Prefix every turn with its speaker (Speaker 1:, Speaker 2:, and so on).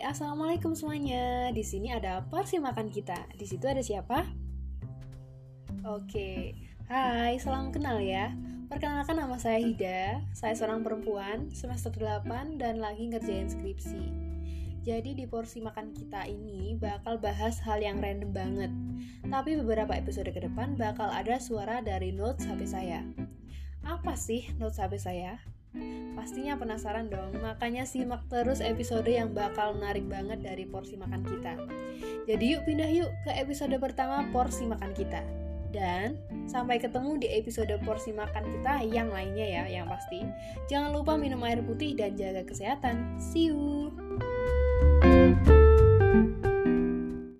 Speaker 1: assalamualaikum semuanya. Di sini ada porsi makan kita. Di situ ada siapa? Oke, hai, salam kenal ya. Perkenalkan nama saya Hida. Saya seorang perempuan, semester 8 dan lagi ngerjain skripsi. Jadi di porsi makan kita ini bakal bahas hal yang random banget. Tapi beberapa episode ke depan bakal ada suara dari notes HP saya. Apa sih notes HP saya? Pastinya penasaran dong, makanya simak terus episode yang bakal menarik banget dari porsi makan kita. Jadi yuk pindah yuk ke episode pertama porsi makan kita. Dan sampai ketemu di episode porsi makan kita yang lainnya ya, yang pasti. Jangan lupa minum air putih dan jaga kesehatan. See you!